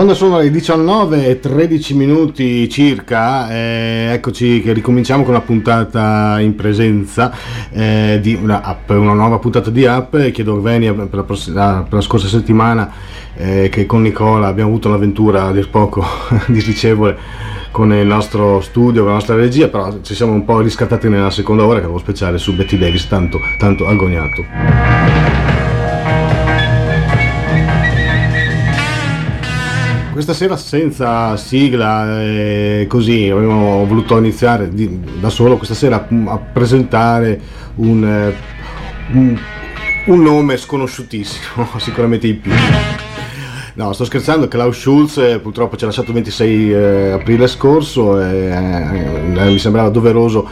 Quando sono le 19 e 13 minuti circa, eh, eccoci che ricominciamo con una puntata in presenza eh, di una app, una nuova puntata di app. Chiedo venia per la, prossima, per la scorsa settimana eh, che con Nicola abbiamo avuto un'avventura a dir poco disdicevole con il nostro studio, con la nostra regia, però ci siamo un po' riscattati nella seconda ora che avevo speciale su Betty Davis, tanto, tanto agognato. Questa sera senza sigla, eh, così abbiamo voluto iniziare di, da solo questa sera a presentare un, eh, un, un nome sconosciutissimo, sicuramente i più. No, sto scherzando, Klaus Schulz eh, purtroppo ci ha lasciato il 26 eh, aprile scorso e eh, mi sembrava doveroso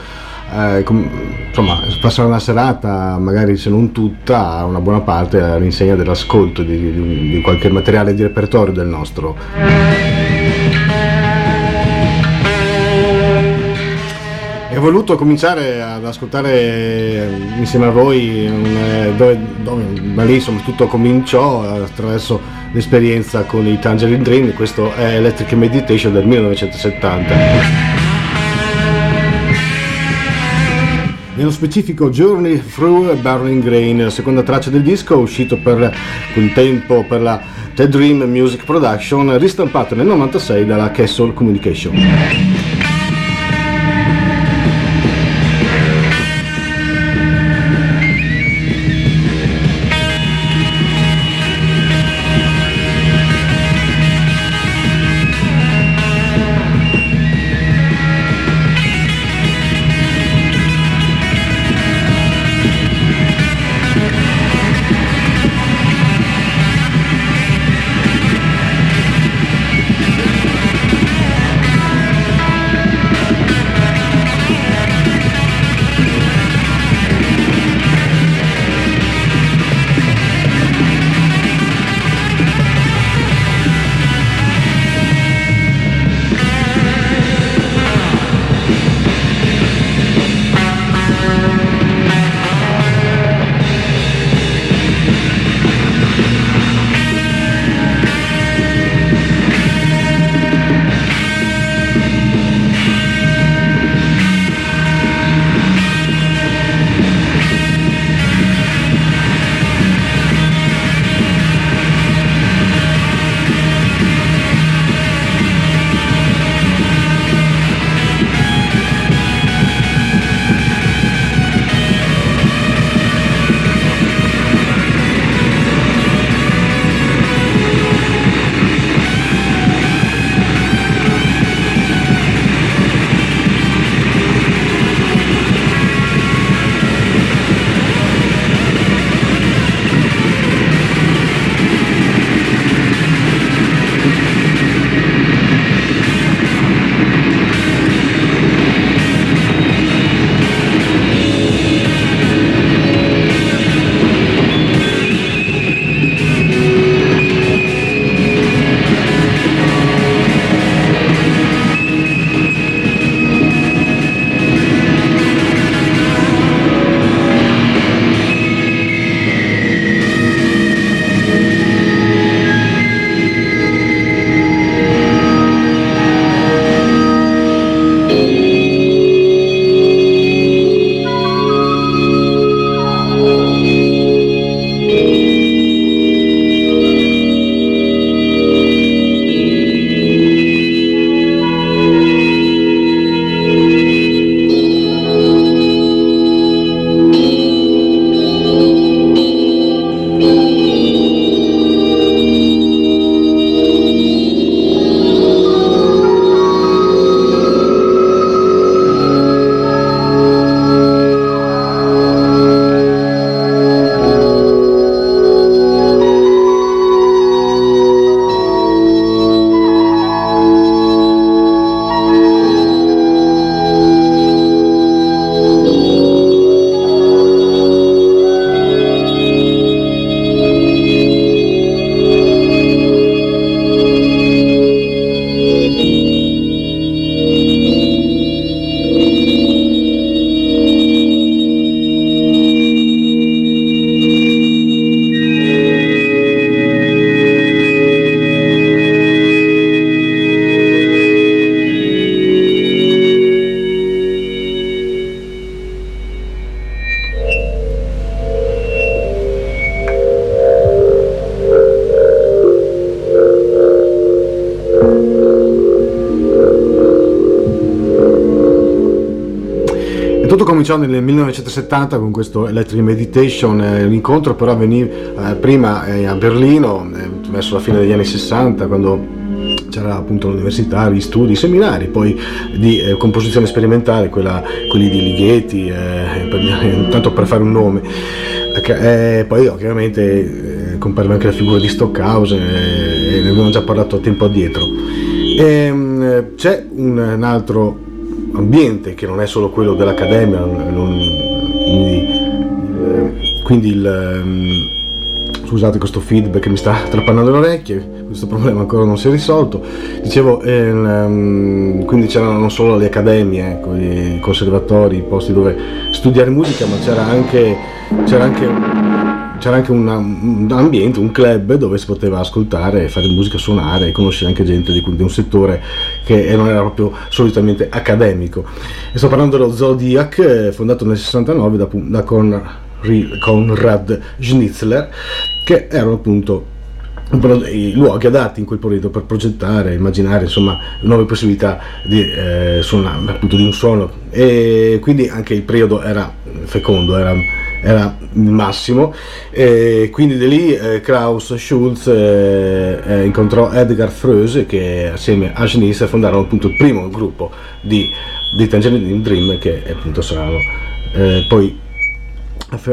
eh, com- insomma, passare una serata, magari se non tutta, una buona parte all'insegna dell'ascolto di, di, di qualche materiale di repertorio del nostro. E ho voluto cominciare ad ascoltare insieme a voi eh, dove, dove, da lì insomma tutto cominciò attraverso l'esperienza con i Tangerine Dream, questo è Electric Meditation del 1970. Nello specifico Journey Through Burning Grain, la seconda traccia del disco, uscito per quel tempo per la The Dream Music Production, ristampato nel 96 dalla Castle Communication. Cominciò nel 1970 con questo Electric Meditation, eh, l'incontro però veniva eh, prima eh, a Berlino eh, verso la fine degli anni 60 quando c'era appunto l'università, gli studi, i seminari, poi di eh, composizione sperimentale, quella, quelli di Ligeti, eh, per, tanto per fare un nome. E poi ovviamente eh, comparve anche la figura di Stockhouse e ne abbiamo già parlato tempo addietro. Ehm, c'è un, altro ambiente che non è solo quello dell'accademia, non, quindi, quindi il ehm, scusate questo feedback che mi sta trapannando le orecchie, questo problema ancora non si è risolto. Dicevo, ehm, quindi c'erano non solo le accademie, ecco, i conservatori, i posti dove studiare musica, ma c'era anche, c'era anche c'era anche una, un ambiente, un club dove si poteva ascoltare, fare musica, suonare e conoscere anche gente di, di un settore che non era proprio solitamente accademico. E sto parlando dello Zodiac, eh, fondato nel 69 da, da Conrad Schnitzler, che erano appunto i luoghi adatti in quel periodo per progettare, immaginare insomma nuove possibilità di, eh, suonare, appunto, di un suono e quindi anche il periodo era fecondo, era, era il massimo e quindi di lì eh, Klaus Schulz eh, eh incontrò Edgar Fröse che assieme a Schniss fondarono appunto il primo gruppo di, di Tangerine Dream che appunto saranno eh, poi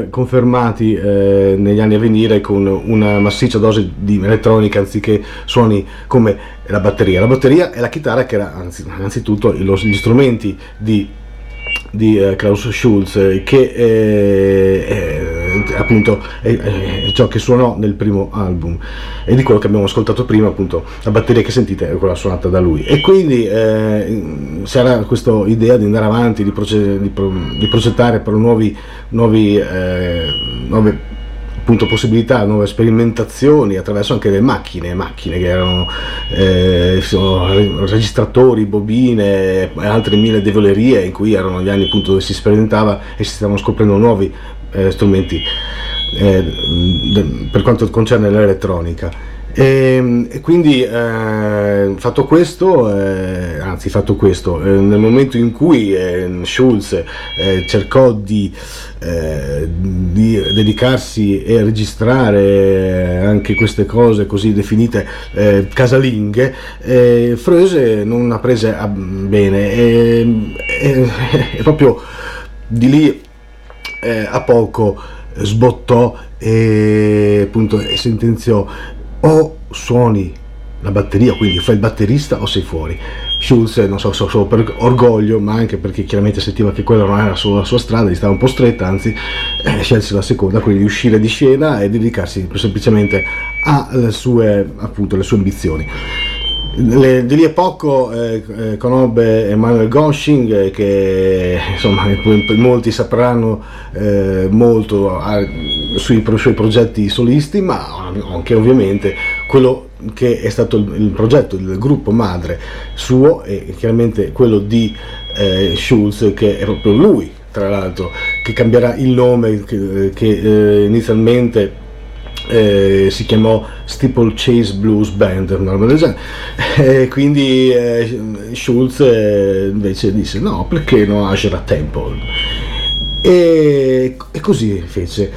confermati eh, negli anni a venire con una massiccia dose di elettronica anziché suoni come la batteria. La batteria è la chitarra che era anzi, innanzitutto gli strumenti di, di uh, Klaus Schulz che eh, eh, appunto è, è, ciò che suonò nel primo album. E di quello che abbiamo ascoltato prima appunto la batteria che sentite è quella suonata da lui. E quindi eh, c'era questa idea di andare avanti di, proce- di, pro- di progettare per nuovi, nuovi eh, nuove appunto possibilità, nuove sperimentazioni attraverso anche le macchine, macchine che erano eh, registratori, bobine altre mille devolerie in cui erano gli anni appunto dove si sperimentava e si stavano scoprendo nuovi eh, strumenti eh, per quanto concerne l'elettronica. E, ehm, e, quindi eh, fatto questo, eh, anzi fatto questo, eh, nel momento in cui eh, Schulz eh, cercò di, eh, di, dedicarsi e registrare anche queste cose così definite casalinghe, Fröse non la prese a, bene. E, e, proprio di lì eh, a poco sbottò e appunto sentenziò o suoni la batteria, quindi fai il batterista o sei fuori. Schulz, non so, so per orgoglio, ma anche perché chiaramente sentiva che quella non era solo la sua strada, gli stava un po' stretta, anzi eh, scelse la seconda, quindi di uscire di scena e dedicarsi semplicemente alle sue, appunto, alle sue ambizioni. Le, di lì a poco eh, eh conobbe Emanuel Goshing eh, che insomma molti sapranno eh, molto a, sui, suoi progetti solisti ma anche ovviamente quello che è stato il, il progetto il gruppo madre suo e chiaramente quello di eh, Schulz che è proprio lui tra l'altro che cambierà il nome che, che eh, inizialmente eh, si chiamò Steeple Chase Blues Band, una roba del genere. E quindi eh, Schulz eh, invece disse no, perché no Ashera Temple? E, e, così fece.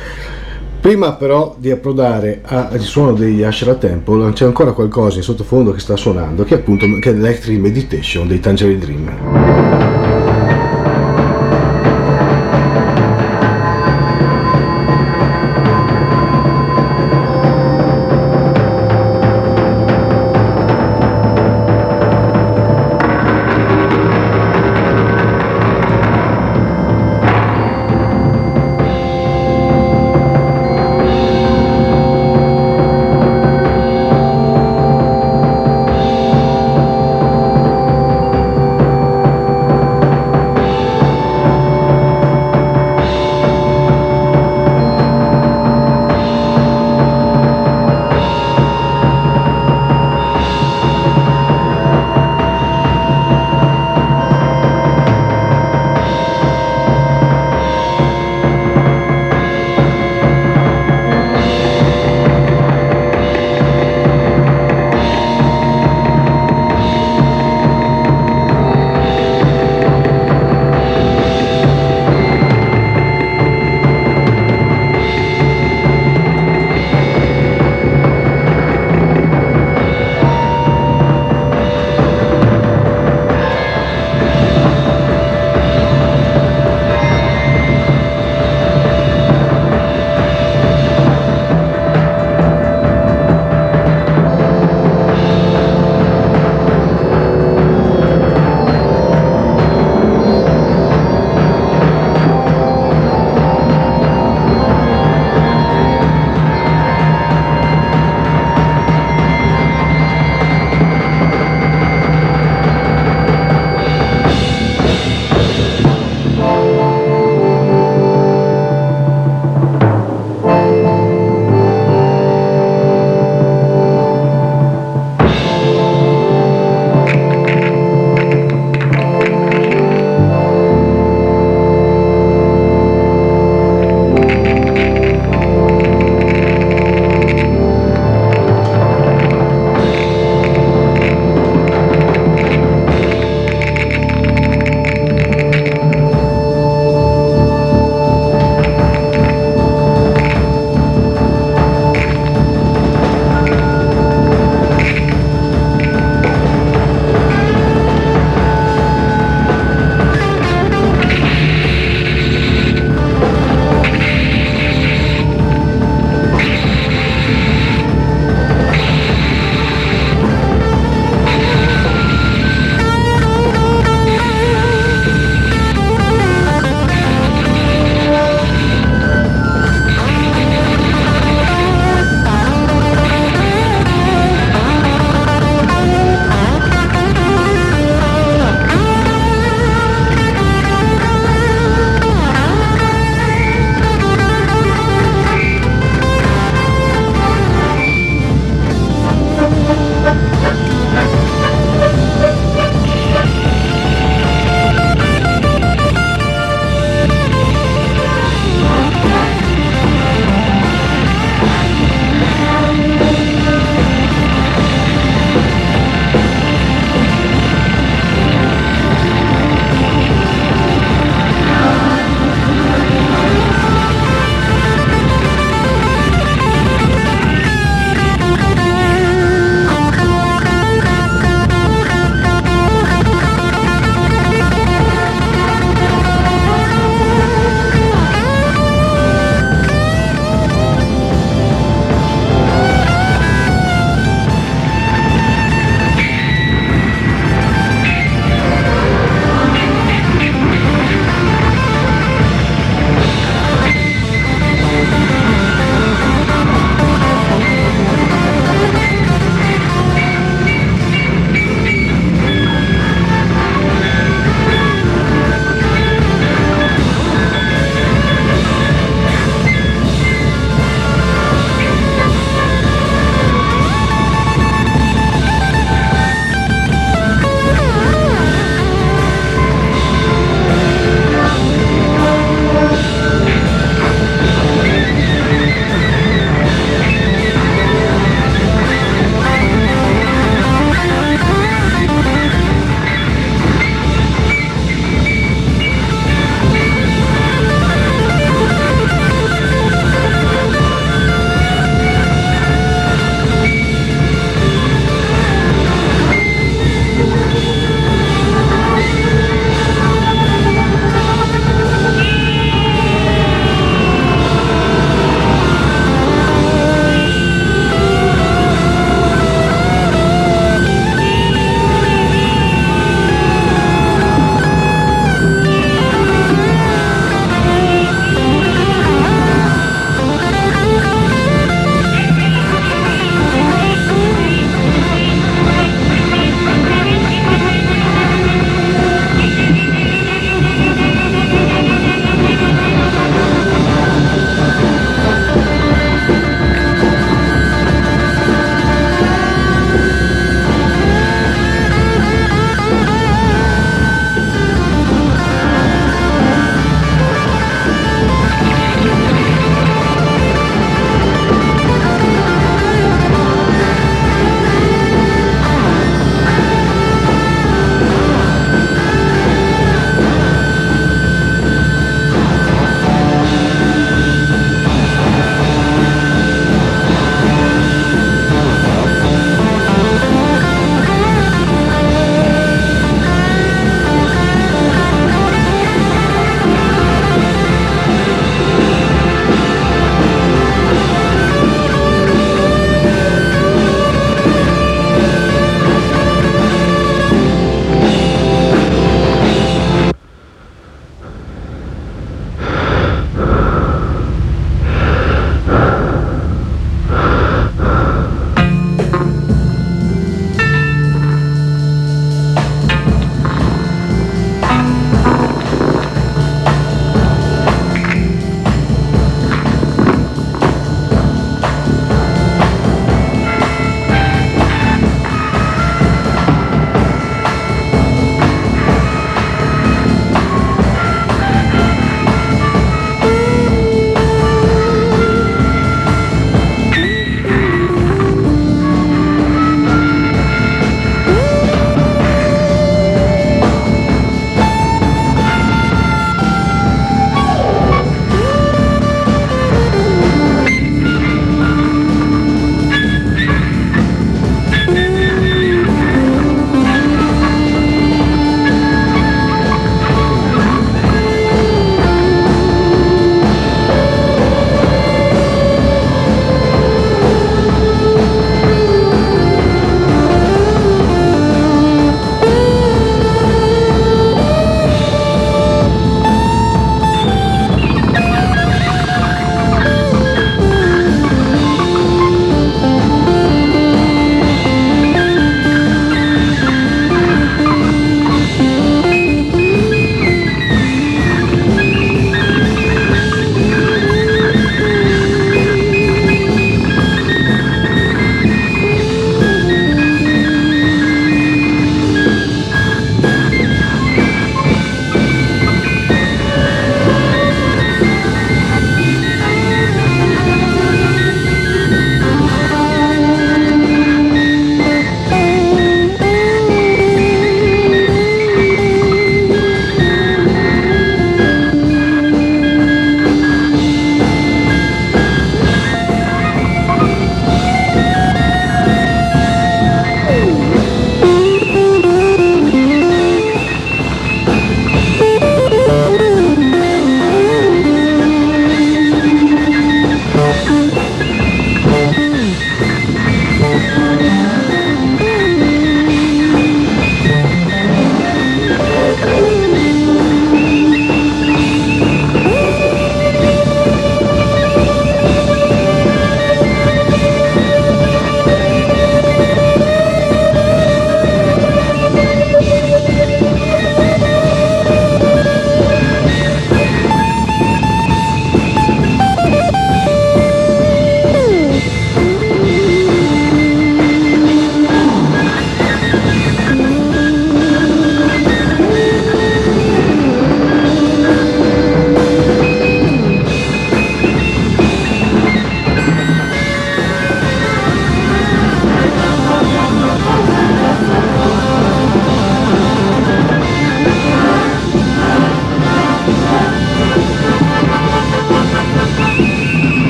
Prima però di approdare al suono degli Ashera Temple c'è ancora qualcosa in sottofondo che sta suonando, che è appunto che è l'Electric Meditation dei Tangerine Dream.